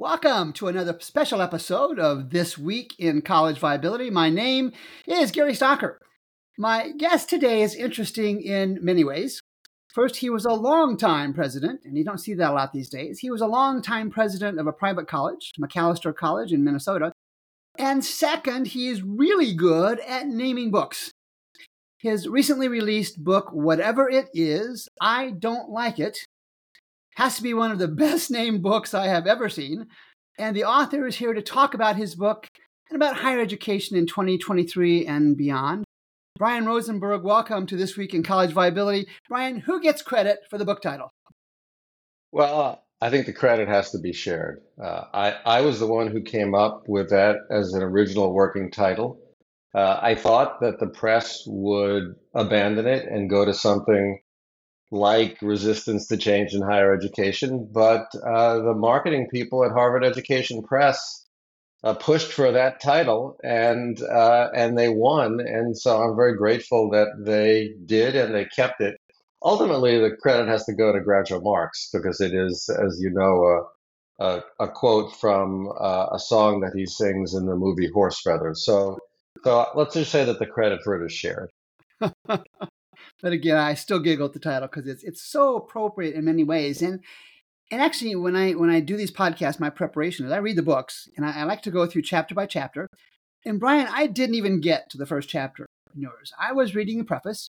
Welcome to another special episode of This Week in College Viability. My name is Gary Stocker. My guest today is interesting in many ways. First, he was a long-time president, and you don't see that a lot these days. He was a long-time president of a private college, Macalester College in Minnesota. And second, he is really good at naming books. His recently released book, Whatever It Is, I Don't Like It, has to be one of the best named books I have ever seen. And the author is here to talk about his book and about higher education in 2023 and beyond. Brian Rosenberg, welcome to This Week in College Viability. Brian, who gets credit for the book title? Well, I think the credit has to be shared. Uh, I, I was the one who came up with that as an original working title. Uh, I thought that the press would abandon it and go to something like resistance to change in higher education, but uh, the marketing people at Harvard Education Press uh, pushed for that title, and uh, and they won. And so I'm very grateful that they did, and they kept it. Ultimately, the credit has to go to Groucho Marx because it is, as you know, a, a, a quote from uh, a song that he sings in the movie Horse Feathers. So, so let's just say that the credit for it is shared. but again, I still giggle at the title because it's it's so appropriate in many ways. And and actually, when I when I do these podcasts, my preparation is I read the books and I, I like to go through chapter by chapter. And Brian, I didn't even get to the first chapter in yours. I was reading the preface,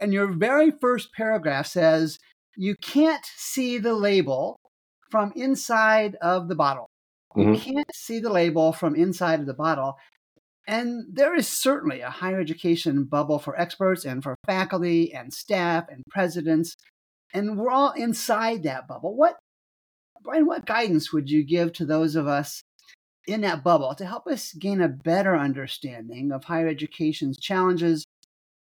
and your very first paragraph says you can't see the label from inside of the bottle. Mm-hmm. You can't see the label from inside of the bottle. And there is certainly a higher education bubble for experts and for faculty and staff and presidents. And we're all inside that bubble. What, Brian, what guidance would you give to those of us in that bubble to help us gain a better understanding of higher education's challenges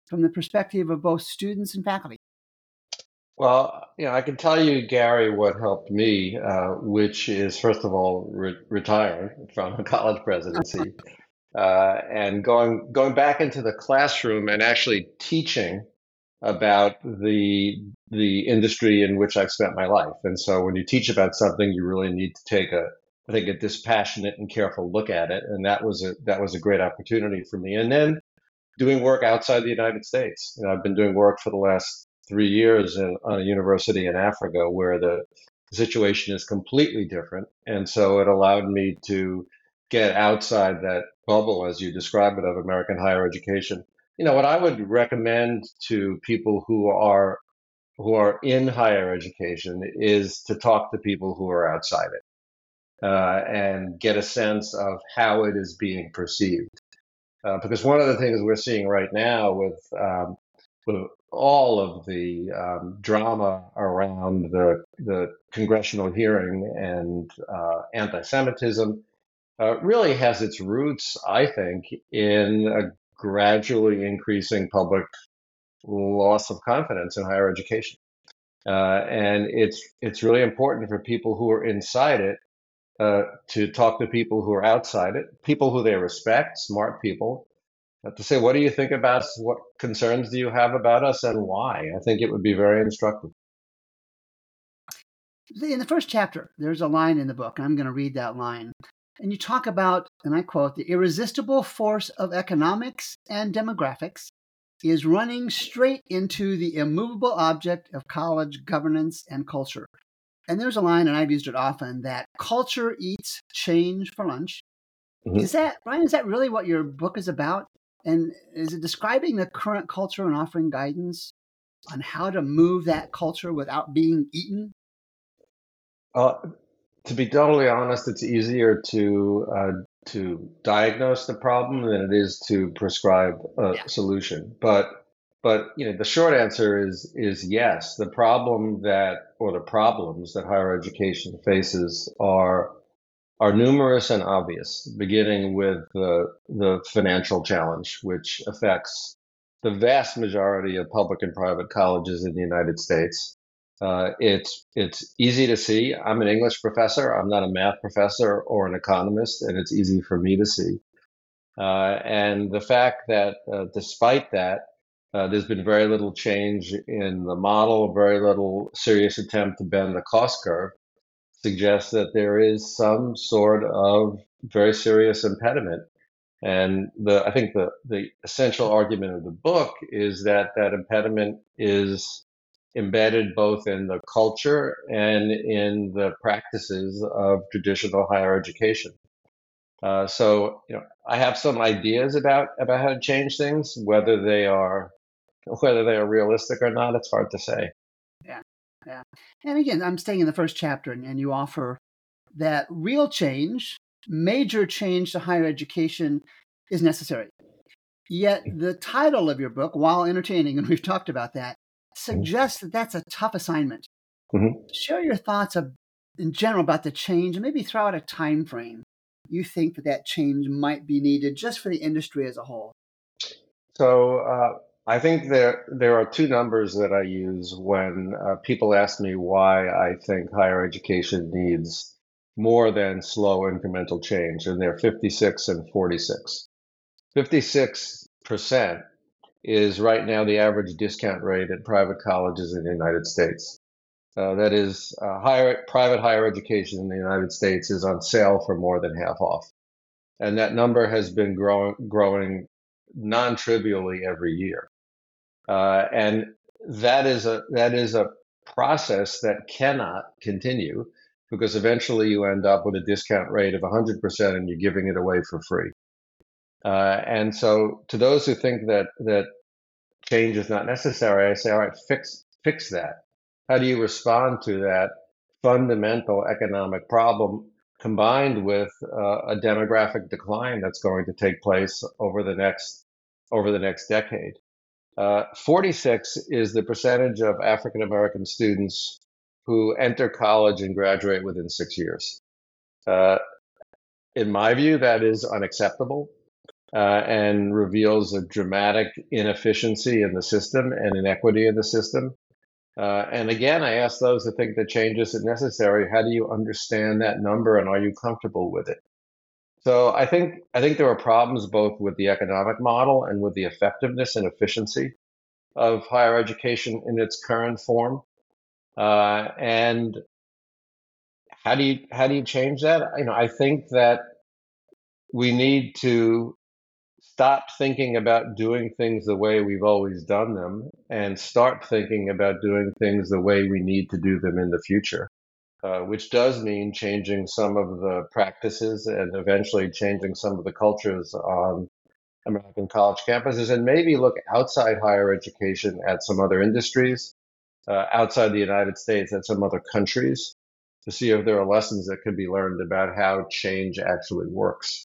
from the perspective of both students and faculty? Well, you know, I can tell you, Gary, what helped me, uh, which is first of all re- retiring from a college presidency uh, and going going back into the classroom and actually teaching about the the industry in which I've spent my life. And so when you teach about something, you really need to take a I think a dispassionate and careful look at it. And that was a that was a great opportunity for me. And then doing work outside the United States. You know, I've been doing work for the last three years in, on a university in Africa where the situation is completely different. And so it allowed me to get outside that bubble, as you describe it, of American higher education. You know, what I would recommend to people who are who are in higher education is to talk to people who are outside it uh, and get a sense of how it is being perceived. Uh, because one of the things we're seeing right now with um, with all of the um, drama around the the congressional hearing and uh, anti-Semitism uh, really has its roots, I think, in a gradually increasing public loss of confidence in higher education. Uh, and it's it's really important for people who are inside it uh, to talk to people who are outside it, people who they respect, smart people, uh, to say, what do you think about us? What concerns do you have about us, and why? I think it would be very instructive. In the first chapter, there's a line in the book, and I'm going to read that line. And you talk about, and I quote, the irresistible force of economics and demographics is running straight into the immovable object of college governance and culture. And there's a line, and I've used it often, that culture eats change for lunch. Mm-hmm. Is that, Brian, is that really what your book is about? And is it describing the current culture and offering guidance on how to move that culture without being eaten? Uh, to be totally honest, it's easier to uh, to diagnose the problem than it is to prescribe a yeah. solution. But but you know the short answer is is yes. The problem that or the problems that higher education faces are are numerous and obvious, beginning with the the financial challenge, which affects the vast majority of public and private colleges in the United States. Uh, it's it's easy to see. I'm an English professor. I'm not a math professor or an economist, and it's easy for me to see. Uh, and the fact that uh, despite that, uh, there's been very little change in the model, very little serious attempt to bend the cost curve, suggests that there is some sort of very serious impediment. And the, I think the, the essential argument of the book is that that impediment is embedded both in the culture and in the practices of traditional higher education. Uh, so, you know, I have some ideas about about how to change things. Whether they are whether they are realistic or not, it's hard to say. Yeah, yeah. And again, I'm staying in the first chapter, and, and you offer that real change, major change to higher education, is necessary. Yet the title of your book, while entertaining, and we've talked about that. Suggests that that's a tough assignment. Mm-hmm. Share your thoughts of, in general about the change, and maybe throw out a time frame you think that that change might be needed just for the industry as a whole? So uh, I think there there are two numbers that I use when uh, people ask me why I think higher education needs more than slow incremental change, and they're 56 and 46. 56 percent is right now the average discount rate at private colleges in the United States. Uh, that is, uh, higher private higher education in the United States is on sale for more than half off, and that number has been growing growing non-trivially every year, uh, and that is a that is a process that cannot continue because eventually you end up with a discount rate of 100% and you're giving it away for free. Uh, and so, to those who think that that change is not necessary, I say, all right, fix fix that how do you respond to that fundamental economic problem combined with uh, a demographic decline that's going to take place over the next over the next decade? Uh, 46 is the percentage of African American students who enter college and graduate within six years. Uh, in my view, that is unacceptable uh, and reveals a dramatic inefficiency in the system and inequity in the system. Uh, and again, I ask those who think the changes isn't necessary, how do you understand that number and are you comfortable with it? So I think I think there are problems both with the economic model and with the effectiveness and efficiency of higher education in its current form. Uh, and how do you how do you change that? You know, I think that we need to stop thinking about doing things the way we've always done them and start thinking about doing things the way we need to do them in the future, uh, which does mean changing some of the practices and eventually changing some of the cultures on American college campuses and maybe look outside higher education at some other industries, uh, outside the United States, at some other countries to see if there are lessons that can be learned about how change actually works.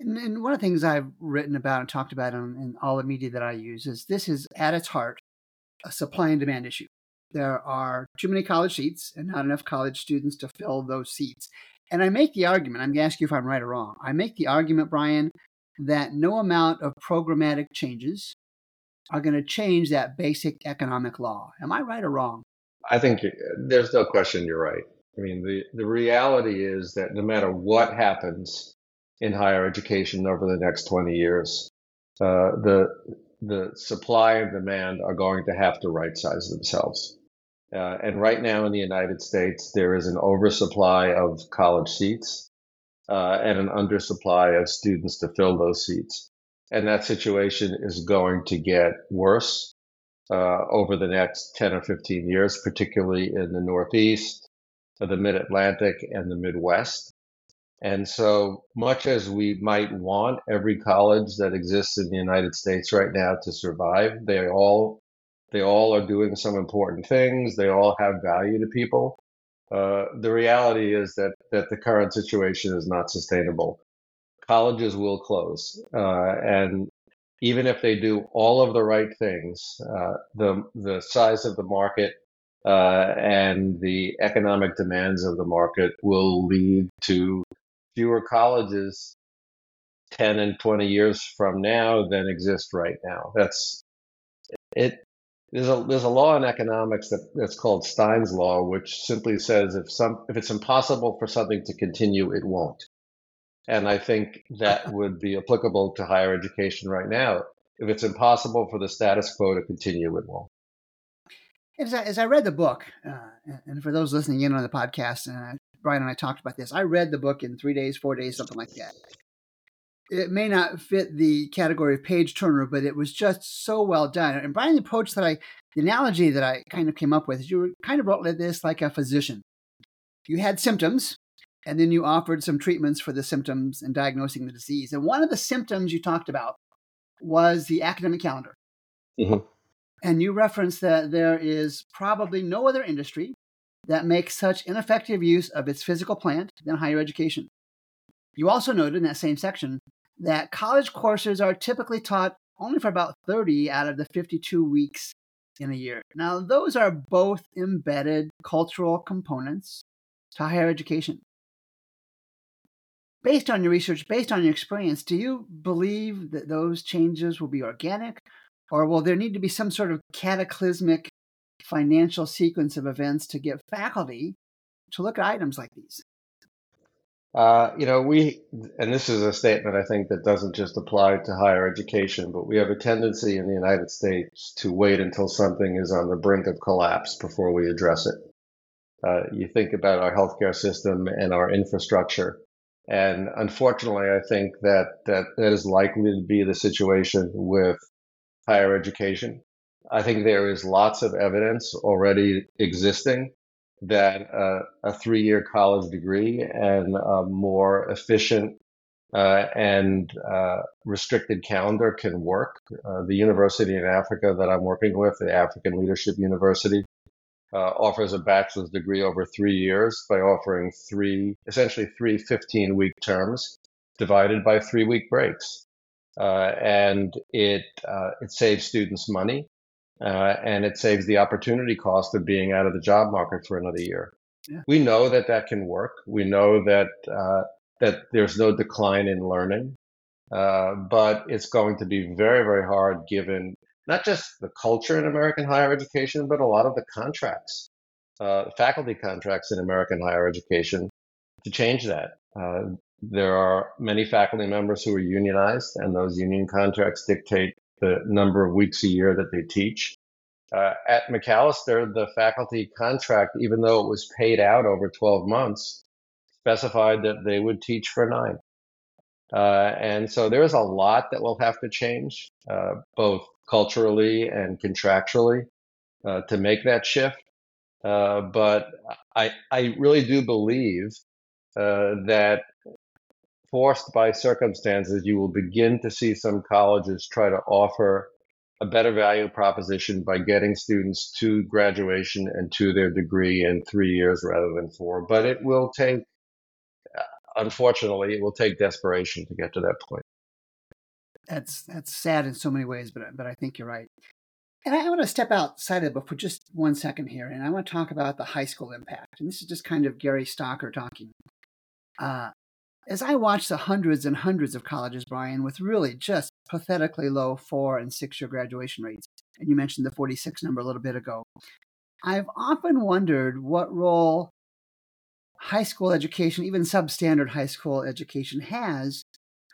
And, and, one of the things I've written about and talked about in, in all the media that I use is this is at its heart a supply and demand issue. There are too many college seats and not enough college students to fill those seats. And I make the argument, I'm going to ask you if I'm right or wrong. I make the argument, Brian, that no amount of programmatic changes are going to change that basic economic law. Am I right or wrong? I think uh, there's no question you're right. I mean, the, the reality is that no matter what happens in higher education over the next 20 years. Uh, the the supply and demand are going to have to right size themselves. Uh, and right now in the United States, there is an oversupply of college seats uh, and an undersupply of students to fill those seats. And that situation is going to get worse uh, over the next 10 or 15 years, particularly in the Northeast, the Mid Atlantic, and the Midwest. And so much as we might want every college that exists in the United States right now to survive, they all they all are doing some important things. They all have value to people. Uh, the reality is that that the current situation is not sustainable. Colleges will close, uh, and even if they do all of the right things, uh, the the size of the market uh, and the economic demands of the market will lead to fewer colleges 10 and 20 years from now than exist right now. That's it. There's a there's a law in economics that, that's called Stein's law, which simply says if some if it's impossible for something to continue, it won't. And I think that would be applicable to higher education right now. If it's impossible for the status quo to continue, it won't. As I, as I read the book, uh, and for those listening in on the podcast, and Brian and I talked about this, I read the book in three days, four days, something like that. It may not fit the category of page turner, but it was just so well done. And Brian, the approach that I, the analogy that I kind of came up with is you were kind of wrote this like a physician. You had symptoms, and then you offered some treatments for the symptoms and diagnosing the disease. And one of the symptoms you talked about was the academic calendar. Mm-hmm. And you referenced that there is probably no other industry that makes such ineffective use of its physical plant than higher education. You also noted in that same section that college courses are typically taught only for about 30 out of the 52 weeks in a year. Now, those are both embedded cultural components to higher education based on your research, based on your experience, do you believe that those changes will be organic, or will there need to be some sort of cataclysmic financial sequence of events to get faculty to look at items like these? Uh, you know, we, and this is a statement I think that doesn't just apply to higher education, but we have a tendency in the United States to wait until something is on the brink of collapse before we address it. Uh, you think about our healthcare system and our infrastructure and unfortunately, I think that, that that is likely to be the situation with higher education. I think there is lots of evidence already existing that uh, a three year college degree and a more efficient uh, and uh, restricted calendar can work. Uh, the university in Africa that I'm working with, the African Leadership University, uh, offers a bachelor's degree over three years by offering three, essentially three 15 week terms divided by three week breaks. Uh, and it, it saves students money uh, and it saves the opportunity cost of being out of the job market for another year. Yeah. We know that that can work. We know that, uh, that there's no decline in learning. Uh, but it's going to be very, very hard given not just the culture in American higher education, but a lot of the contracts, uh, faculty contracts in American higher education to change that. Uh, there are many faculty members who are unionized, and those union contracts dictate the number of weeks a year that they teach. Uh, at Macalester, the faculty contract, even though it was paid out over 12 months, specified that they would teach for nine. Uh, and so there is a lot that will have to change, uh, both culturally and contractually, uh, to make that shift. Uh, but I, I really do believe uh, that forced by circumstances, you will begin to see some colleges try to offer a better value proposition by getting students to graduation and to their degree in three years rather than four. But it will take unfortunately, it will take desperation to get to that point. That's that's sad in so many ways, but but I think you're right. And I want to step outside of book for just one second here, and I want to talk about the high school impact. And this is just kind of Gary Stocker talking. Uh, as I watch the hundreds and hundreds of colleges, Brian, with really just pathetically low four and six year graduation rates, and you mentioned the 46 number a little bit ago, I've often wondered what role high school education, even substandard high school education, has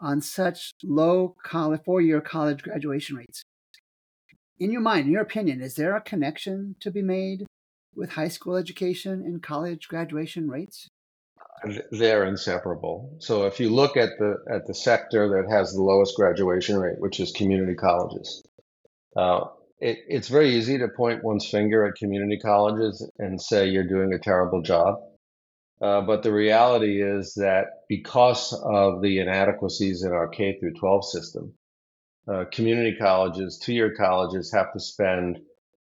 on such low college, four year college graduation rates. In your mind, in your opinion, is there a connection to be made with high school education and college graduation rates? They're inseparable. So if you look at the at the sector that has the lowest graduation rate, which is community colleges, uh, it, it's very easy to point one's finger at community colleges and say you're doing a terrible job. Uh, but the reality is that because of the inadequacies in our K through 12 system, uh, community colleges, two-year colleges have to spend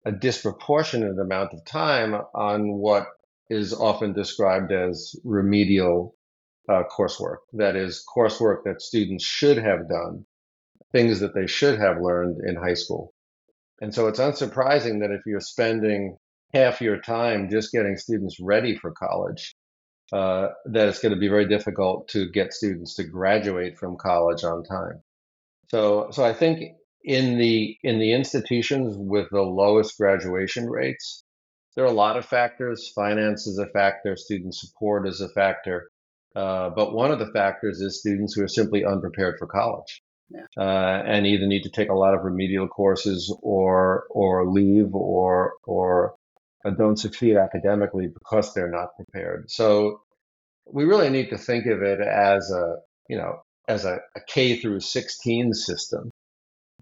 a disproportionate amount of time on what is often described as remedial uh, coursework. That is coursework that students should have done, things that they should have learned in high school. And so it's unsurprising that if you're spending half your time just getting students ready for college, uh, that it's going to be very difficult to get students to graduate from college on time. So, so I think in the in the institutions with the lowest graduation rates, there are a lot of factors. Finance is a factor. Student support is a factor. Uh, but one of the factors is students who are simply unprepared for college. yeah. uh, and either need to take a lot of remedial courses or or leave or or don't succeed academically because they're not prepared. So we really need to think of it as a you know as a, a K through 16 system,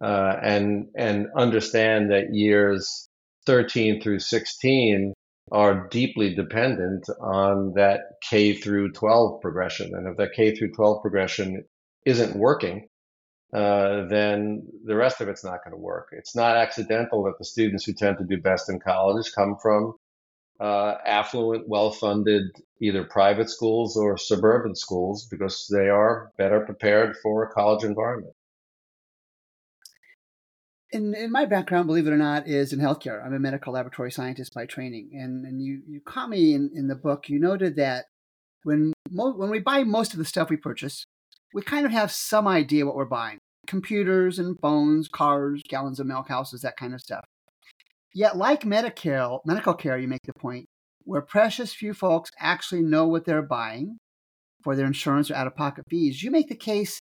uh, and and understand that years 13 through 16 are deeply dependent on that K through 12 progression. And if that K through 12 progression isn't working, uh, then the rest of it's not going to work. It's not accidental that the students who tend to do best in college come from uh, affluent, well funded either private schools or suburban schools because they are better prepared for a college environment in, in my background, believe it or not, is in healthcare. I'm a medical laboratory scientist by training, and and you you caught me in, in the book. You noted that when mo- when we buy most of the stuff we purchase, we kind of have some idea what we're buying: computers and phones, cars, gallons of milk, houses, that kind of stuff. Yet, like Medicare, medical care, you make the point where precious few folks actually know what they're buying for their insurance or out-of-pocket fees. You make the case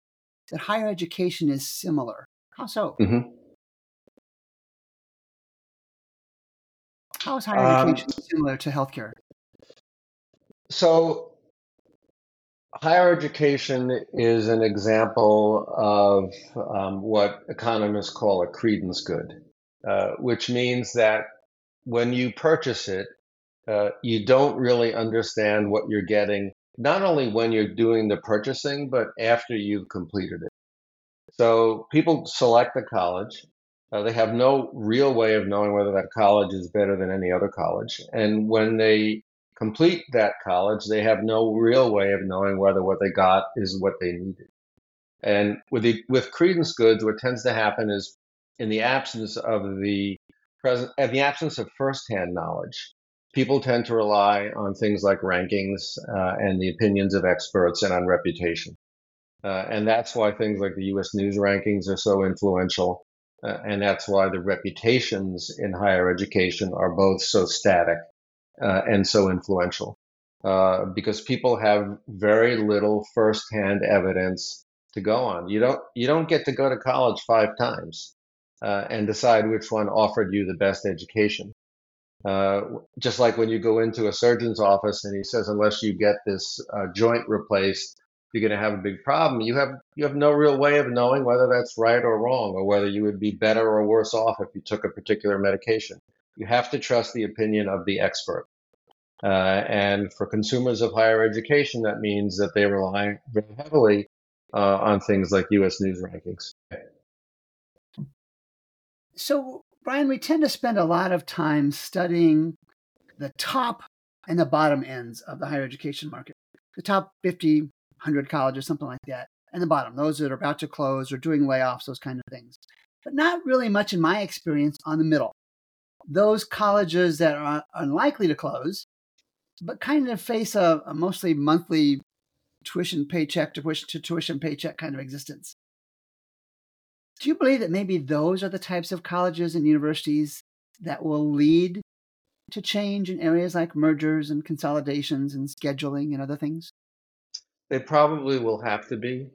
that higher education is similar. How so? Mm-hmm. How is higher um, education similar to healthcare? So, higher education is an example of um, what economists call a credence good, uh, which means that when you purchase it, uh, you don't really understand what you're getting, not only when you're doing the purchasing, but after you've completed it. So people select a college uh, they have no real way of knowing whether that college is better than any other college. And when they complete that college, they have no real way of knowing whether what they got is what they needed. And with the with credence goods, what tends to happen is in the absence of the present, in the absence of firsthand knowledge, people tend to rely on things like rankings uh, and the opinions of experts and on reputation. Uh, and that's why things like the U.S. News rankings are so influential. Uh, and that's why the reputations in higher education are both so static uh, and so influential. Uh, because people have very little firsthand evidence to go on. You don't you don't get to go to college five times uh, and decide which one offered you the best education. Uh, just like when you go into a surgeon's office and he says, unless you get this uh, joint replaced, you're going to have a big problem. You have you have no real way of knowing whether that's right or wrong, or whether you would be better or worse off if you took a particular medication. You have to trust the opinion of the expert. Uh, and for consumers of higher education, that means that they rely very heavily uh, on things like U.S. news rankings. So, Brian, we tend to spend a lot of time studying the top and the bottom ends of the higher education market. The top 50 100 colleges, something like that. And the bottom, those that are about to close or doing layoffs, those kind of things. But not really much in my experience on the middle. Those colleges that are unlikely to close, but kind of face a, a mostly monthly tuition paycheck to, to tuition paycheck kind of existence. Do you believe that maybe those are the types of colleges and universities that will lead to change in areas like mergers and consolidations and scheduling and other things? They probably will have to be.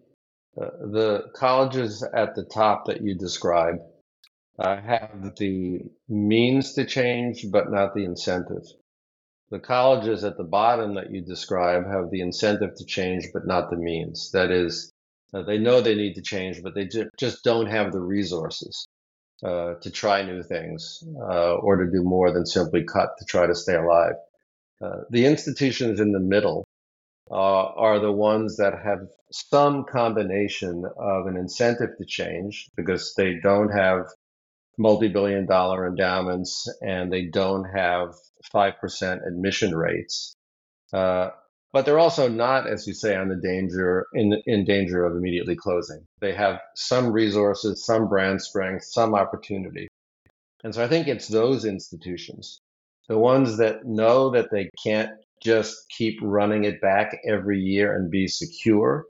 Uh, the colleges at the top that you describe uh, have the means to change, but not the incentive. The colleges at the bottom that you describe have the incentive to change, but not the means. That is, uh, they know they need to change, but they ju- just don't have the resources uh, to try new things uh, or to do more than simply cut to try to stay alive. Uh, the institutions in the middle uh, are the ones that have some combination of an incentive to change because they don't have multi-billion dollar endowments and they don't have 5% admission rates. Uh, but they're also not, as you say, on the danger in, in danger of immediately closing. They have some resources, some brand strength, some opportunity. And so I think it's those institutions, the ones that know that they can't just keep running it back every year and be secure,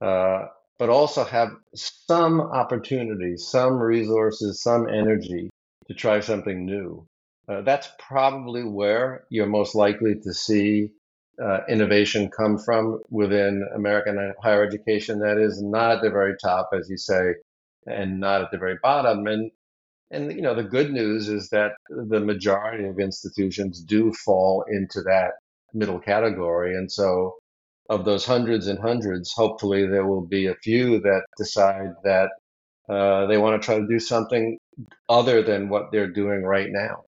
uh, but also have some opportunity, some resources, some energy to try something new. Uh, that's probably where you're most likely to see uh, innovation come from within American higher education that is not at the very top, as you say, and not at the very bottom. And and you know the good news is that the majority of institutions do fall into that middle category, and so of those hundreds and hundreds, hopefully there will be a few that decide that uh, they want to try to do something other than what they're doing right now.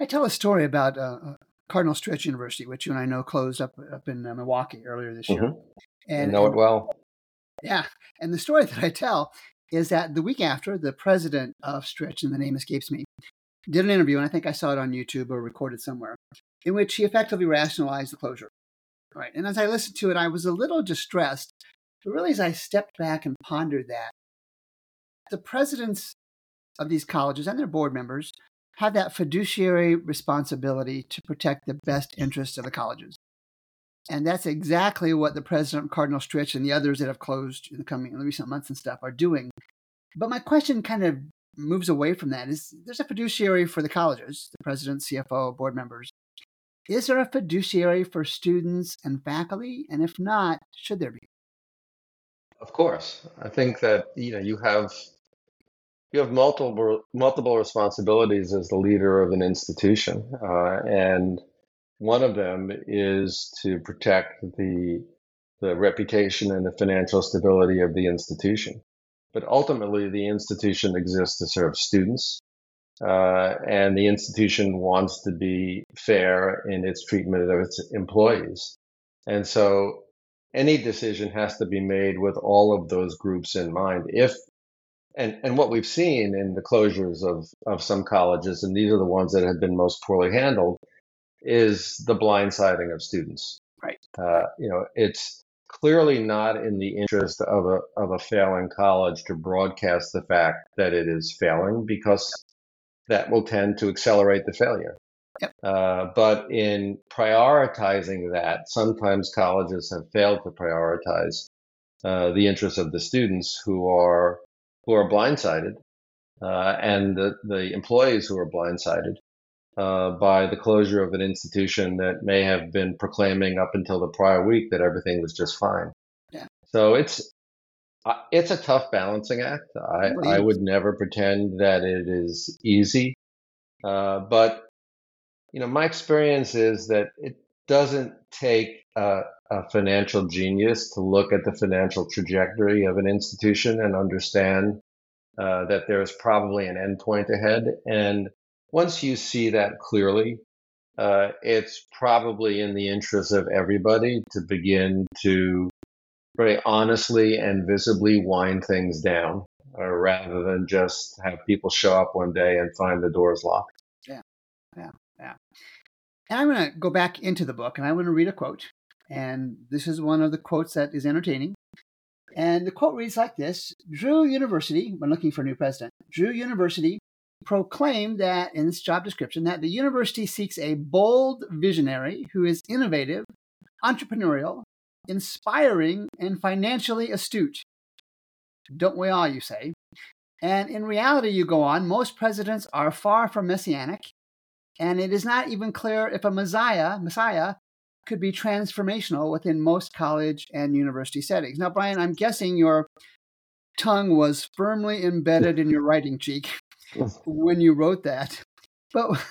I tell a story about uh, uh Cardinal Stritch University, which you and I know closed up up in uh, Milwaukee earlier this year. Mm-hmm. And I know it well. Yeah, and the story that I tell is that the week after, the president of Stritch, and the name escapes me, did an interview, and I think I saw it on YouTube or recorded somewhere, in which he effectively rationalized the closure. Right, and as I listened to it, I was a little distressed. But really, as I stepped back and pondered that, the presidents of these colleges and their board members have that fiduciary responsibility to protect the best interests of the colleges. And that's exactly what the president Cardinal Stritch and the others that have closed in the coming in the recent months and stuff are doing. But my question kind of moves away from that. Is there's a fiduciary for the colleges, the president, CFO, board members. Is there a fiduciary for students and faculty? And if not, should there be? Of course. I think that you know you have you have multiple multiple responsibilities as the leader of an institution, uh, and one of them is to protect the the reputation and the financial stability of the institution. But ultimately, the institution exists to serve students, uh, and the institution wants to be fair in its treatment of its employees. And so, any decision has to be made with all of those groups in mind. If and and what we've seen in the closures of of some colleges, and these are the ones that have been most poorly handled, is the blindsiding of students. Right. Uh, you know, it's clearly not in the interest of a of a failing college to broadcast the fact that it is failing because that will tend to accelerate the failure. Yep. Uh, but in prioritizing that, sometimes colleges have failed to prioritize uh, the interests of the students who are who are blindsided uh, and the, the employees who are blindsided uh, by the closure of an institution that may have been proclaiming up until the prior week that everything was just fine. Yeah. So it's uh, it's a tough balancing act. I, I would never pretend that it is easy, uh, but you know my experience is that it doesn't take a, a financial genius to look at the financial trajectory of an institution and understand uh, that there's probably an endpoint ahead. And once you see that clearly, uh, it's probably in the interest of everybody to begin to very honestly and visibly wind things down uh, rather than just have people show up one day and find the doors locked. Yeah, yeah, yeah. And I'm going to go back into the book and I want to read a quote. And this is one of the quotes that is entertaining. And the quote reads like this Drew University, when looking for a new president, Drew University proclaimed that in this job description that the university seeks a bold visionary who is innovative, entrepreneurial, inspiring, and financially astute. Don't we all, you say? And in reality, you go on, most presidents are far from messianic and it is not even clear if a Messiah, Messiah could be transformational within most college and university settings. Now, Brian, I'm guessing your tongue was firmly embedded in your writing cheek when you wrote that. But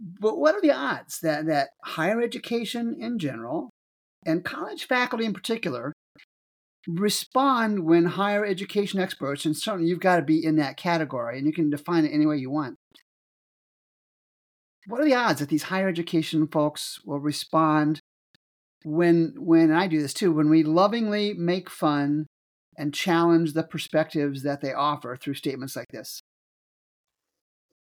but what are the odds that that higher education in general and college faculty in particular respond when higher education experts and certainly you've got to be in that category and you can define it any way you want what are the odds that these higher education folks will respond when when I do this too when we lovingly make fun and challenge the perspectives that they offer through statements like this?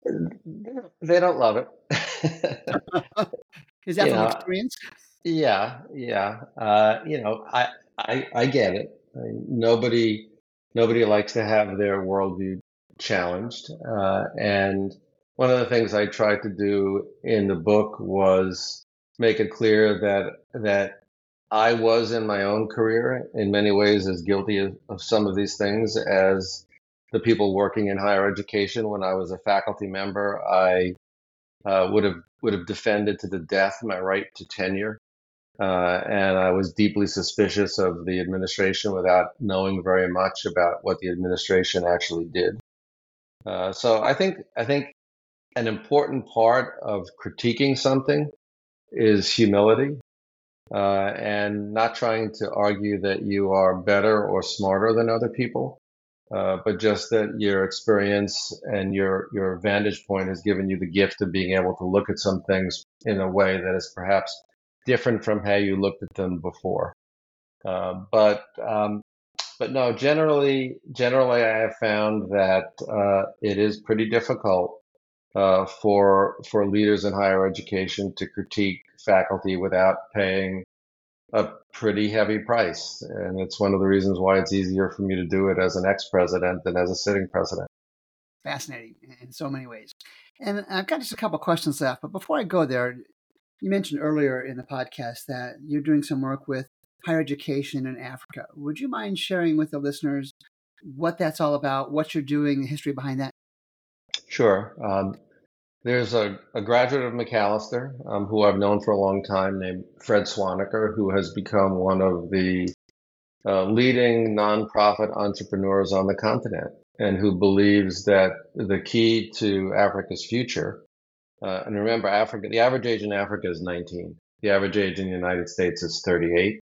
They don't love it. Is that you from know, experience? Yeah, yeah. Uh, you know, I, I I get it. I mean, nobody nobody likes to have their worldview challenged, uh, and one of the things I tried to do in the book was make it clear that that I was in my own career in many ways as guilty of, of some of these things as the people working in higher education. When I was a faculty member, I uh, would have would have defended to the death my right to tenure. Uh, and I was deeply suspicious of the administration without knowing very much about what the administration actually did. Uh, so I think I think an important part of critiquing something is humility uh, and not trying to argue that you are better or smarter than other people, uh, but just that your experience and your your vantage point has given you the gift of being able to look at some things in a way that is perhaps different from how you looked at them before. Uh, but um, but no, generally generally I have found that uh, it is pretty difficult uh, for for leaders in higher education to critique faculty without paying a pretty heavy price, and it's one of the reasons why it's easier for me to do it as an ex-president than as a sitting president. Fascinating in so many ways. And I've got just a couple questions left, but before I go there, you mentioned earlier in the podcast that you're doing some work with higher education in Africa. Would you mind sharing with the listeners what that's all about, what you're doing, the history behind that? Sure. Um, there's a, a, graduate of Macalester um, who I've known for a long time named Fred Swaniker, who has become one of the uh, leading nonprofit entrepreneurs on the continent and who believes that the key to Africa's future uh, and remember, Africa, the average age in Africa is 19. The average age in the United States is 38.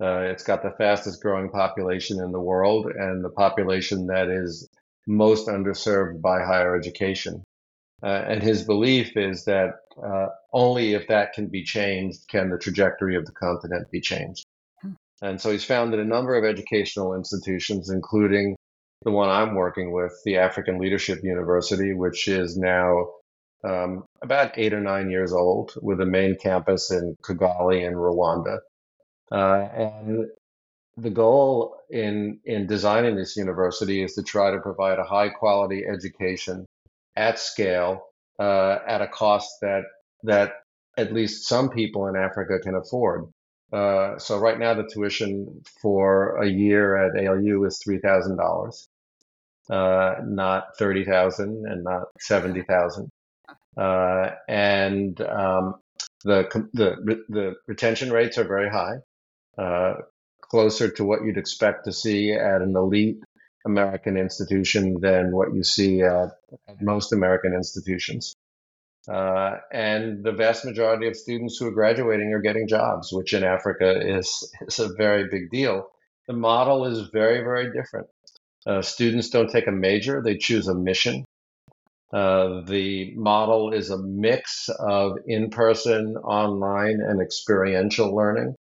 Uh, it's got the fastest growing population in the world and the population that is most underserved by higher education. Uh, and his belief is that uh, only if that can be changed can the trajectory of the continent be changed. Hmm. And so he's founded a number of educational institutions, including the one I'm working with, the African Leadership University, which is now um, about eight or nine years old, with a main campus in Kigali in Rwanda. Uh, and the goal in in designing this university is to try to provide a high quality education at scale uh, at a cost that that at least some people in Africa can afford. Uh, so right now the tuition for a year at ALU is three thousand dollars, uh, not thirty thousand and not seventy thousand. Uh, and um, the, the the retention rates are very high, uh, closer to what you'd expect to see at an elite American institution than what you see at, at most American institutions. Uh, and the vast majority of students who are graduating are getting jobs, which in Africa is, is a very big deal. The model is very, very different. Uh, students don't take a major, they choose a mission. Uh, the model is a mix of in person, online, and experiential learning,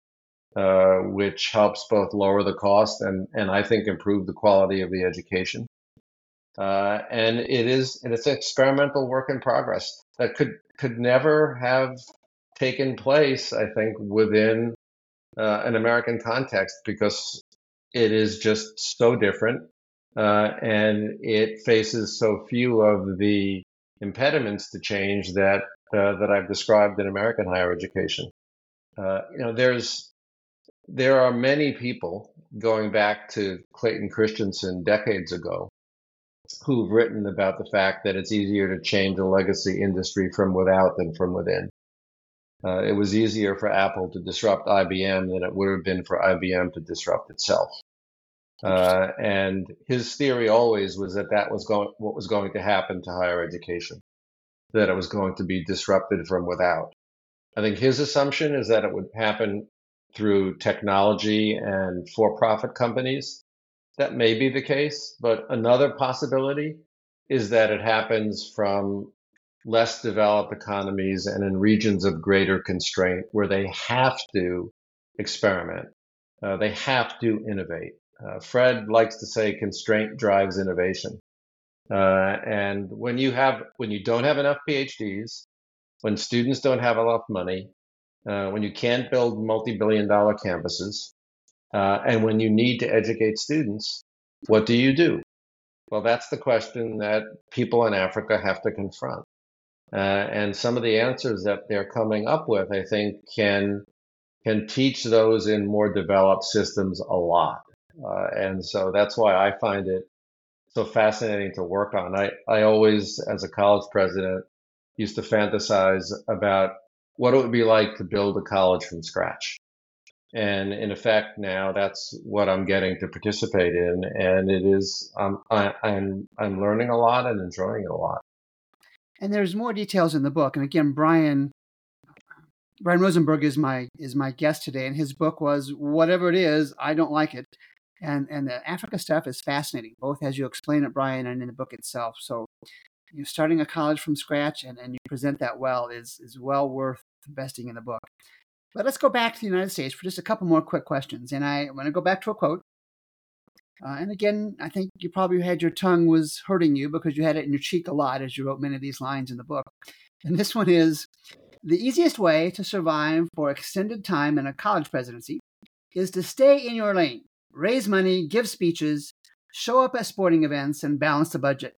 uh, which helps both lower the cost and, and I think improve the quality of the education. Uh, and it is and it's experimental work in progress that could could never have taken place, I think, within uh, an American context because it is just so different uh, and it faces so few of the impediments to change that uh, that I've described in American higher education. Uh, you know, there's there are many people going back to Clayton Christensen decades ago who've written about the fact that it's easier to change a legacy industry from without than from within. Uh, it was easier for Apple to disrupt IBM than it would have been for IBM to disrupt itself. Uh, and his theory always was that that was going, what was going to happen to higher education, that it was going to be disrupted from without. I think his assumption is that it would happen through technology and for-profit companies. That may be the case, but another possibility is that it happens from less developed economies and in regions of greater constraint where they have to experiment. Uh, they have to innovate. Uh, Fred likes to say constraint drives innovation. Uh, and when you have when you don't have enough PhDs, when students don't have enough money, uh, when you can't build multi-billion dollar campuses, uh, and when you need to educate students, what do you do? Well, that's the question that people in Africa have to confront. Uh, and some of the answers that they're coming up with, I think, can can teach those in more developed systems a lot. Uh, and so that's why I find it so fascinating to work on. I, I always, as a college president, used to fantasize about what it would be like to build a college from scratch. And in effect, now that's what I'm getting to participate in, and it is um, I, I'm I'm learning a lot and enjoying it a lot. And there's more details in the book. And again, Brian Brian Rosenberg is my is my guest today, and his book was "Whatever It Is, I Don't Like It," and and the Africa stuff is fascinating, both as you explain it, Brian, and in the book itself. So, you know, starting a college from scratch and, and you present that well is is well worth investing in the book. But let's go back to the United States for just a couple more quick questions, and I want to go back to a quote. Uh, and again, I think you probably had your tongue was hurting you because you had it in your cheek a lot as you wrote many of these lines in the book. And this one is the easiest way to survive for extended time in a college presidency is to stay in your lane, raise money, give speeches, show up at sporting events, and balance the budget.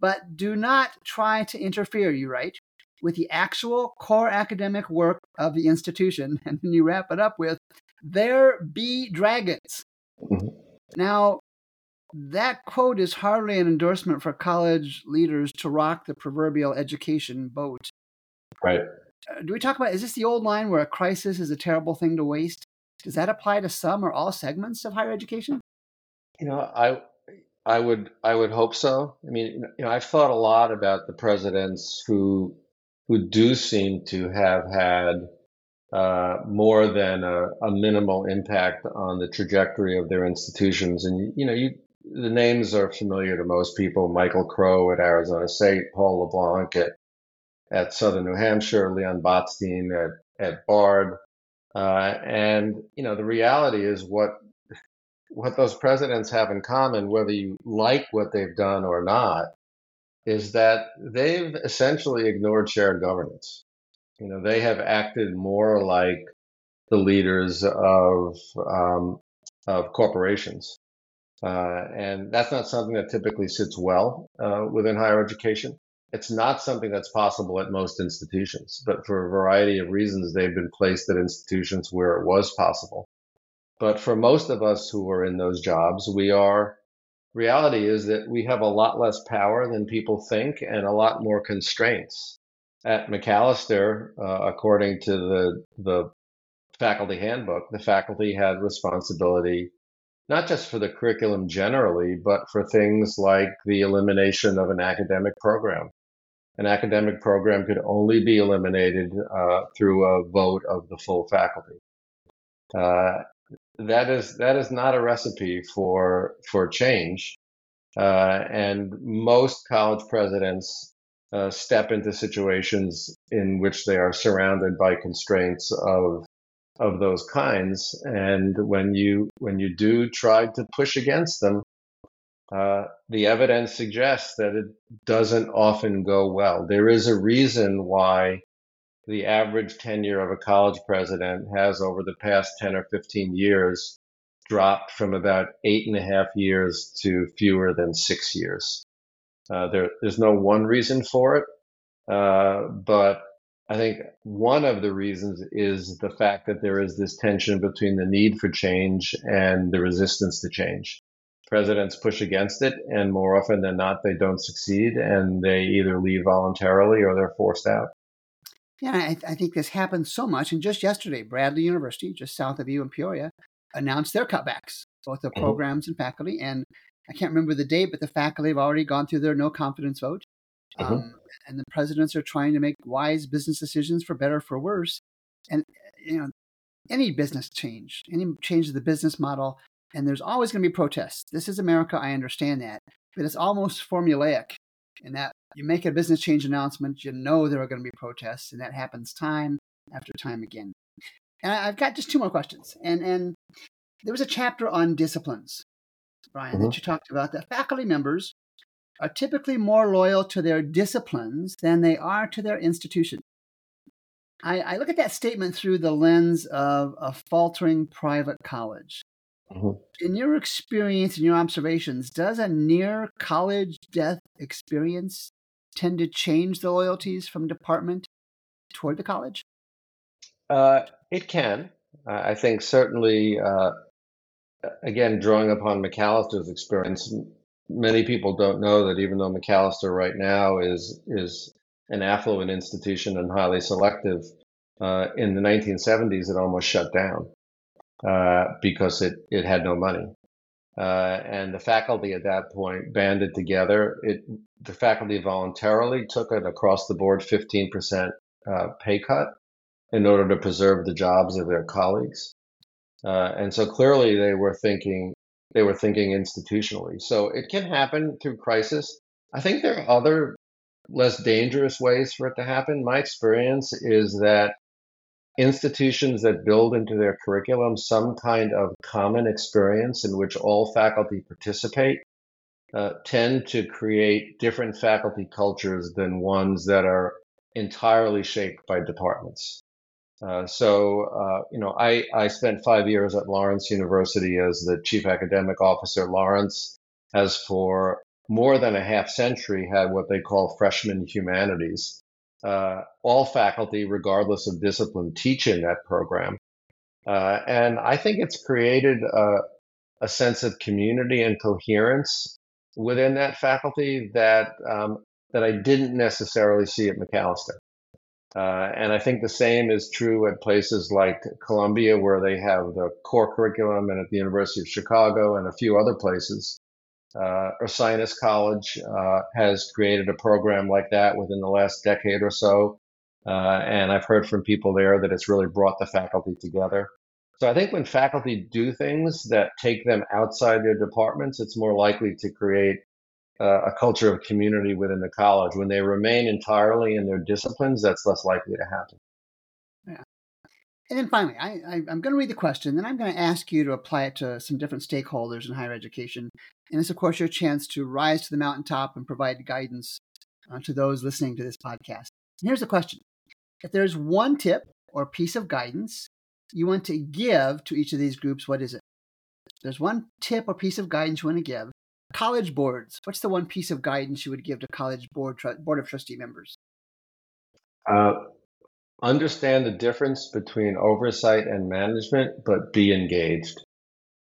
But do not try to interfere, you write, with the actual core academic work of the institution. And then you wrap it up with, there be dragons. Mm-hmm. Now, that quote is hardly an endorsement for college leaders to rock the proverbial education boat. Right. Uh, do we talk about is this the old line where a crisis is a terrible thing to waste? Does that apply to some or all segments of higher education? You know, I I would I would hope so. I mean, you know, I've thought a lot about the presidents who who do seem to have had uh, more than a, a, minimal impact on the trajectory of their institutions. And you know, you the names are familiar to most people: Michael Crow at Arizona State, Paul LeBlanc at at Southern New Hampshire, Leon Botstein at, at Bard. Uh, and, you know, the reality is what, what those presidents have in common, whether you like what they've done or not, is that they've essentially ignored shared governance. You know, they have acted more like the leaders of, um, of corporations. Uh, and that's not something that typically sits well uh, within higher education. It's not something that's possible at most institutions, but for a variety of reasons, they've been placed at institutions where it was possible. But for most of us who are in those jobs, we are, reality is that we have a lot less power than people think and a lot more constraints. At Macalester, uh, according to the, the faculty handbook, the faculty had responsibility not just for the curriculum generally, but for things like the elimination of an academic program an academic program could only be eliminated uh, through a vote of the full faculty. Uh, that is that is not a recipe for for change, uh, and most college presidents uh, step into situations in which they are surrounded by constraints of of those kinds, and when you when you do try to push against them, uh, the evidence suggests that it doesn't often go well. There is a reason why the average tenure of a college president has, over the past 10 or 15 years, dropped from about eight and a half years to fewer than six years. Uh, there, there's no one reason for it, uh, but I think one of the reasons is the fact that there is this tension between the need for change and the resistance to change presidents push against it, and more often than not, they don't succeed, and they either leave voluntarily or they're forced out. Yeah, I, I think this happens so much. And just yesterday, Bradley University, just south of you in Peoria, announced their cutbacks, both the mm-hmm. programs and faculty. And I can't remember the date, but the faculty have already gone through their no confidence vote. Mm-hmm. Um, and the presidents are trying to make wise business decisions for better for worse. And you know, any business change, any change of the business model and there's always going to be protests. This is America, I understand that, but it's almost formulaic in that you make a business change announcement, you know there are going to be protests, and that happens time after time again. And I've got just two more questions. And and there was a chapter on disciplines, Brian, mm-hmm. that you talked about. That faculty members are typically more loyal to their disciplines than they are to their institution. I, I look at that statement through the lens of a faltering private college. Mm-hmm. In your experience and your observations, does a near college death experience tend to change the loyalties from department toward the college? Uh, it can. I think certainly, uh, again, drawing upon Macalester's experience, many people don't know that even though Macalester right now is is an affluent institution and highly selective, uh, in the 1970s, it almost shut down uh, because it, it had no money. Uh, and the faculty at that point banded together. It, the faculty voluntarily took an across the board 15% uh, pay cut in order to preserve the jobs of their colleagues. Uh, and so clearly they were thinking they were thinking institutionally. So it can happen through crisis. I think there are other less dangerous ways for it to happen. My experience is that institutions that build into their curriculum some kind of common experience in which all faculty participate uh, tend to create different faculty cultures than ones that are entirely shaped by departments. Uh, so, uh, you know, I, I spent five years at Lawrence University as the chief academic officer. Lawrence has for more than a half century had what they call freshman humanities. Uh, all faculty, regardless of discipline, teach in that program. Uh, and I think it's created a, a, sense of community and coherence within that faculty that um, that I didn't necessarily see at Macalester. Uh, and I think the same is true at places like Columbia, where they have the core curriculum, and at the University of Chicago and a few other places. Uh, Ursinus College uh, has created a program like that within the last decade or so. Uh, and I've heard from people there that it's really brought the faculty together. So I think when faculty do things that take them outside their departments, it's more likely to create uh, a culture of community within the college. When they remain entirely in their disciplines, that's less likely to happen. Yeah. And then finally, I, I, am going to read the question, then I'm going to ask you to apply it to some different stakeholders in higher education. And it's, of course, your chance to rise to the mountaintop and provide guidance uh, to those listening to this podcast. And here's the question If there's one tip or piece of guidance you want to give to each of these groups, what is it? there's one tip or piece of guidance you want to give, College boards. What's the one piece of guidance you would give to college board board of trustee members? Uh, understand the difference between oversight and management, but be engaged.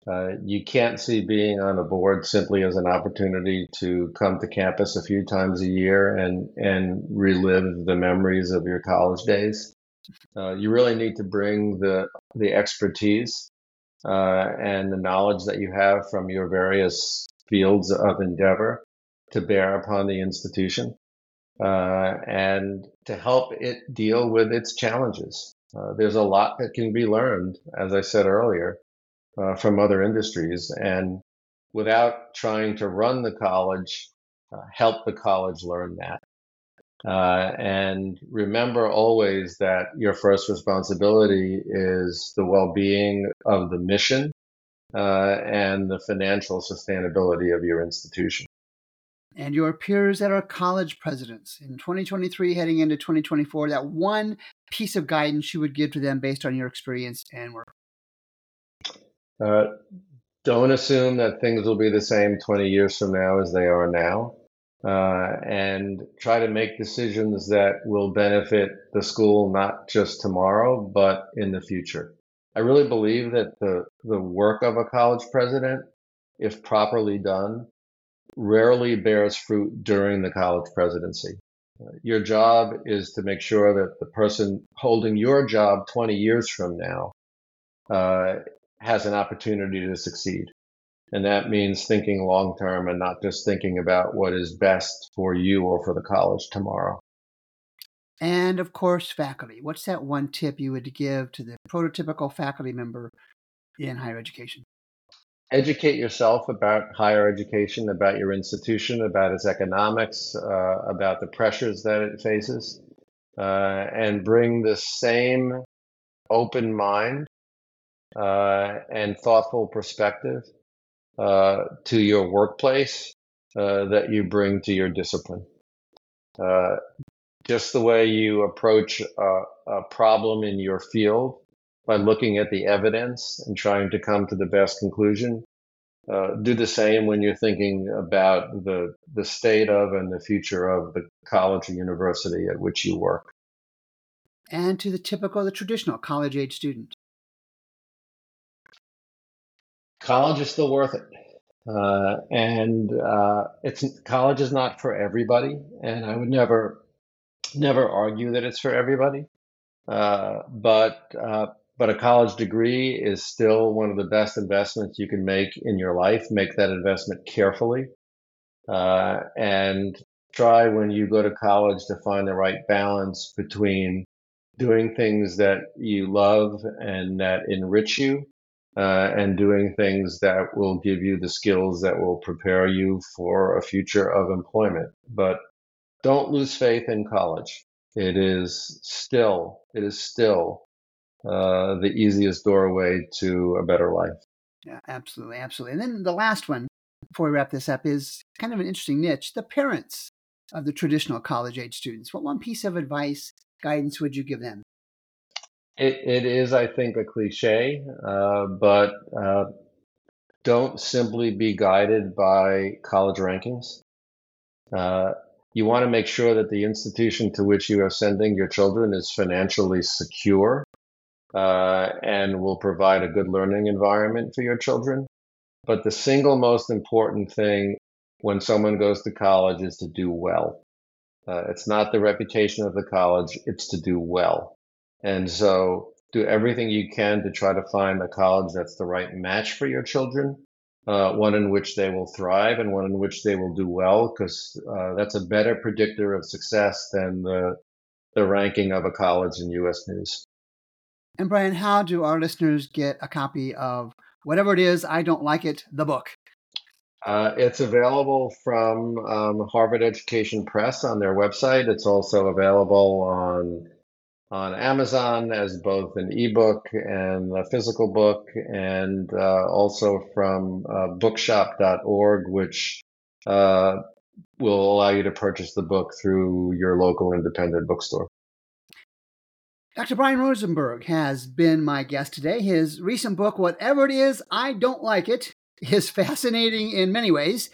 Uh, you can't see being on a board simply as an opportunity to come to campus a few times a year and and relive the memories of your college days. Uh, you really need to bring the the expertise uh, and the knowledge that you have from your various fields of endeavor to bear upon the institution uh, and to help it deal with its challenges. Uh, there's a lot that can be learned, as I said earlier, uh, from other industries. And without trying to run the college, uh, help the college learn that. Uh, and remember always that your first responsibility is the well being of the mission uh, and the financial sustainability of your institution. And your peers that are college presidents in 2023, heading into 2024, that one piece of guidance you would give to them based on your experience and work? Uh, don't assume that things will be the same 20 years from now as they are now. Uh, and try to make decisions that will benefit the school not just tomorrow, but in the future. I really believe that the, the work of a college president, if properly done, rarely bears fruit during the college presidency. Your job is to make sure that the person holding your job 20 years from now uh, has an opportunity to succeed. And that means thinking long term and not just thinking about what is best for you or for the college tomorrow. And of course, faculty. What's that one tip you would give to the prototypical faculty member in higher education? Educate yourself about higher education, about your institution, about its economics, uh, about the pressures that it faces, uh, and bring the same open mind uh, and thoughtful perspective uh, to your workplace uh, that you bring to your discipline. Uh, just the way you approach a, a problem in your field by looking at the evidence and trying to come to the best conclusion. Uh, do the same when you're thinking about the the state of and the future of the college or university at which you work. And to the typical, the traditional college age student. College is still worth it. Uh, and uh, it's college is not for everybody, and I would never never argue that it's for everybody, uh, but uh, but a college degree is still one of the best investments you can make in your life. Make that investment carefully, uh, and try when you go to college to find the right balance between doing things that you love and that enrich you, uh, and doing things that will give you the skills that will prepare you for a future of employment. But don't lose faith in college. It is still, it is still uh, the easiest doorway to a better life. Yeah, absolutely, absolutely. And then the last one, before we wrap this up, is kind of an interesting niche: the parents of the traditional college age students. What one piece of advice, guidance would you give them? It, it is, I think, a cliche, uh, but uh, don't simply be guided by college rankings. Uh, you want to make sure that the institution to which you are sending your children is financially secure uh, and will provide a good learning environment for your children. But the single most important thing when someone goes to college is to do well. Uh, it's not the reputation of the college, it's to do well. And so do everything you can to try to find a college that's the right match for your children, uh, one in which they will thrive and one in which they will do well, because uh, that's a better predictor of success than the, the ranking of a college in US News. And Brian, how do our listeners get a copy of whatever it is, I don't like it, the book? Uh, it's available from um, Harvard Education Press on their website. It's also available on on Amazon as both an ebook and a physical book, and uh, also from uh, bookshop.org, which uh, will allow you to purchase the book through your local independent bookstore. Dr. Brian Rosenberg has been my guest today. His recent book, Whatever It Is, I Don't Like It, is fascinating in many ways.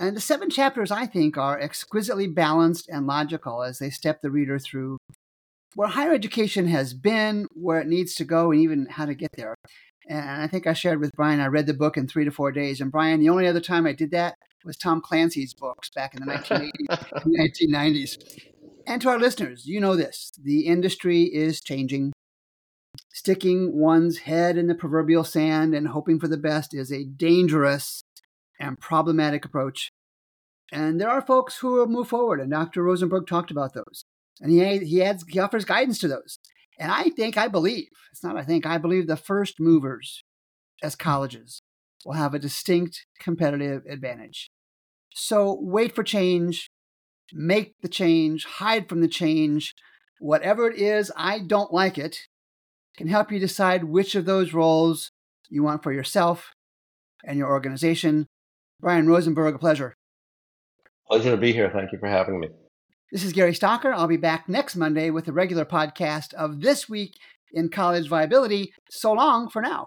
And the seven chapters, I think, are exquisitely balanced and logical as they step the reader through where higher education has been, where it needs to go, and even how to get there. And I think I shared with Brian, I read the book in three to four days. And Brian, the only other time I did that was Tom Clancy's books back in the 1980s, 1990s. And to our listeners, you know this the industry is changing. Sticking one's head in the proverbial sand and hoping for the best is a dangerous and problematic approach. And there are folks who move forward, and Dr. Rosenberg talked about those. And he, he, adds, he offers guidance to those. And I think, I believe, it's not I think, I believe the first movers as colleges will have a distinct competitive advantage. So wait for change, make the change, hide from the change. Whatever it is, I don't like it, can help you decide which of those roles you want for yourself and your organization. Brian Rosenberg, a pleasure. Pleasure to be here. Thank you for having me. This is Gary Stocker. I'll be back next Monday with a regular podcast of This Week in College Viability. So long for now.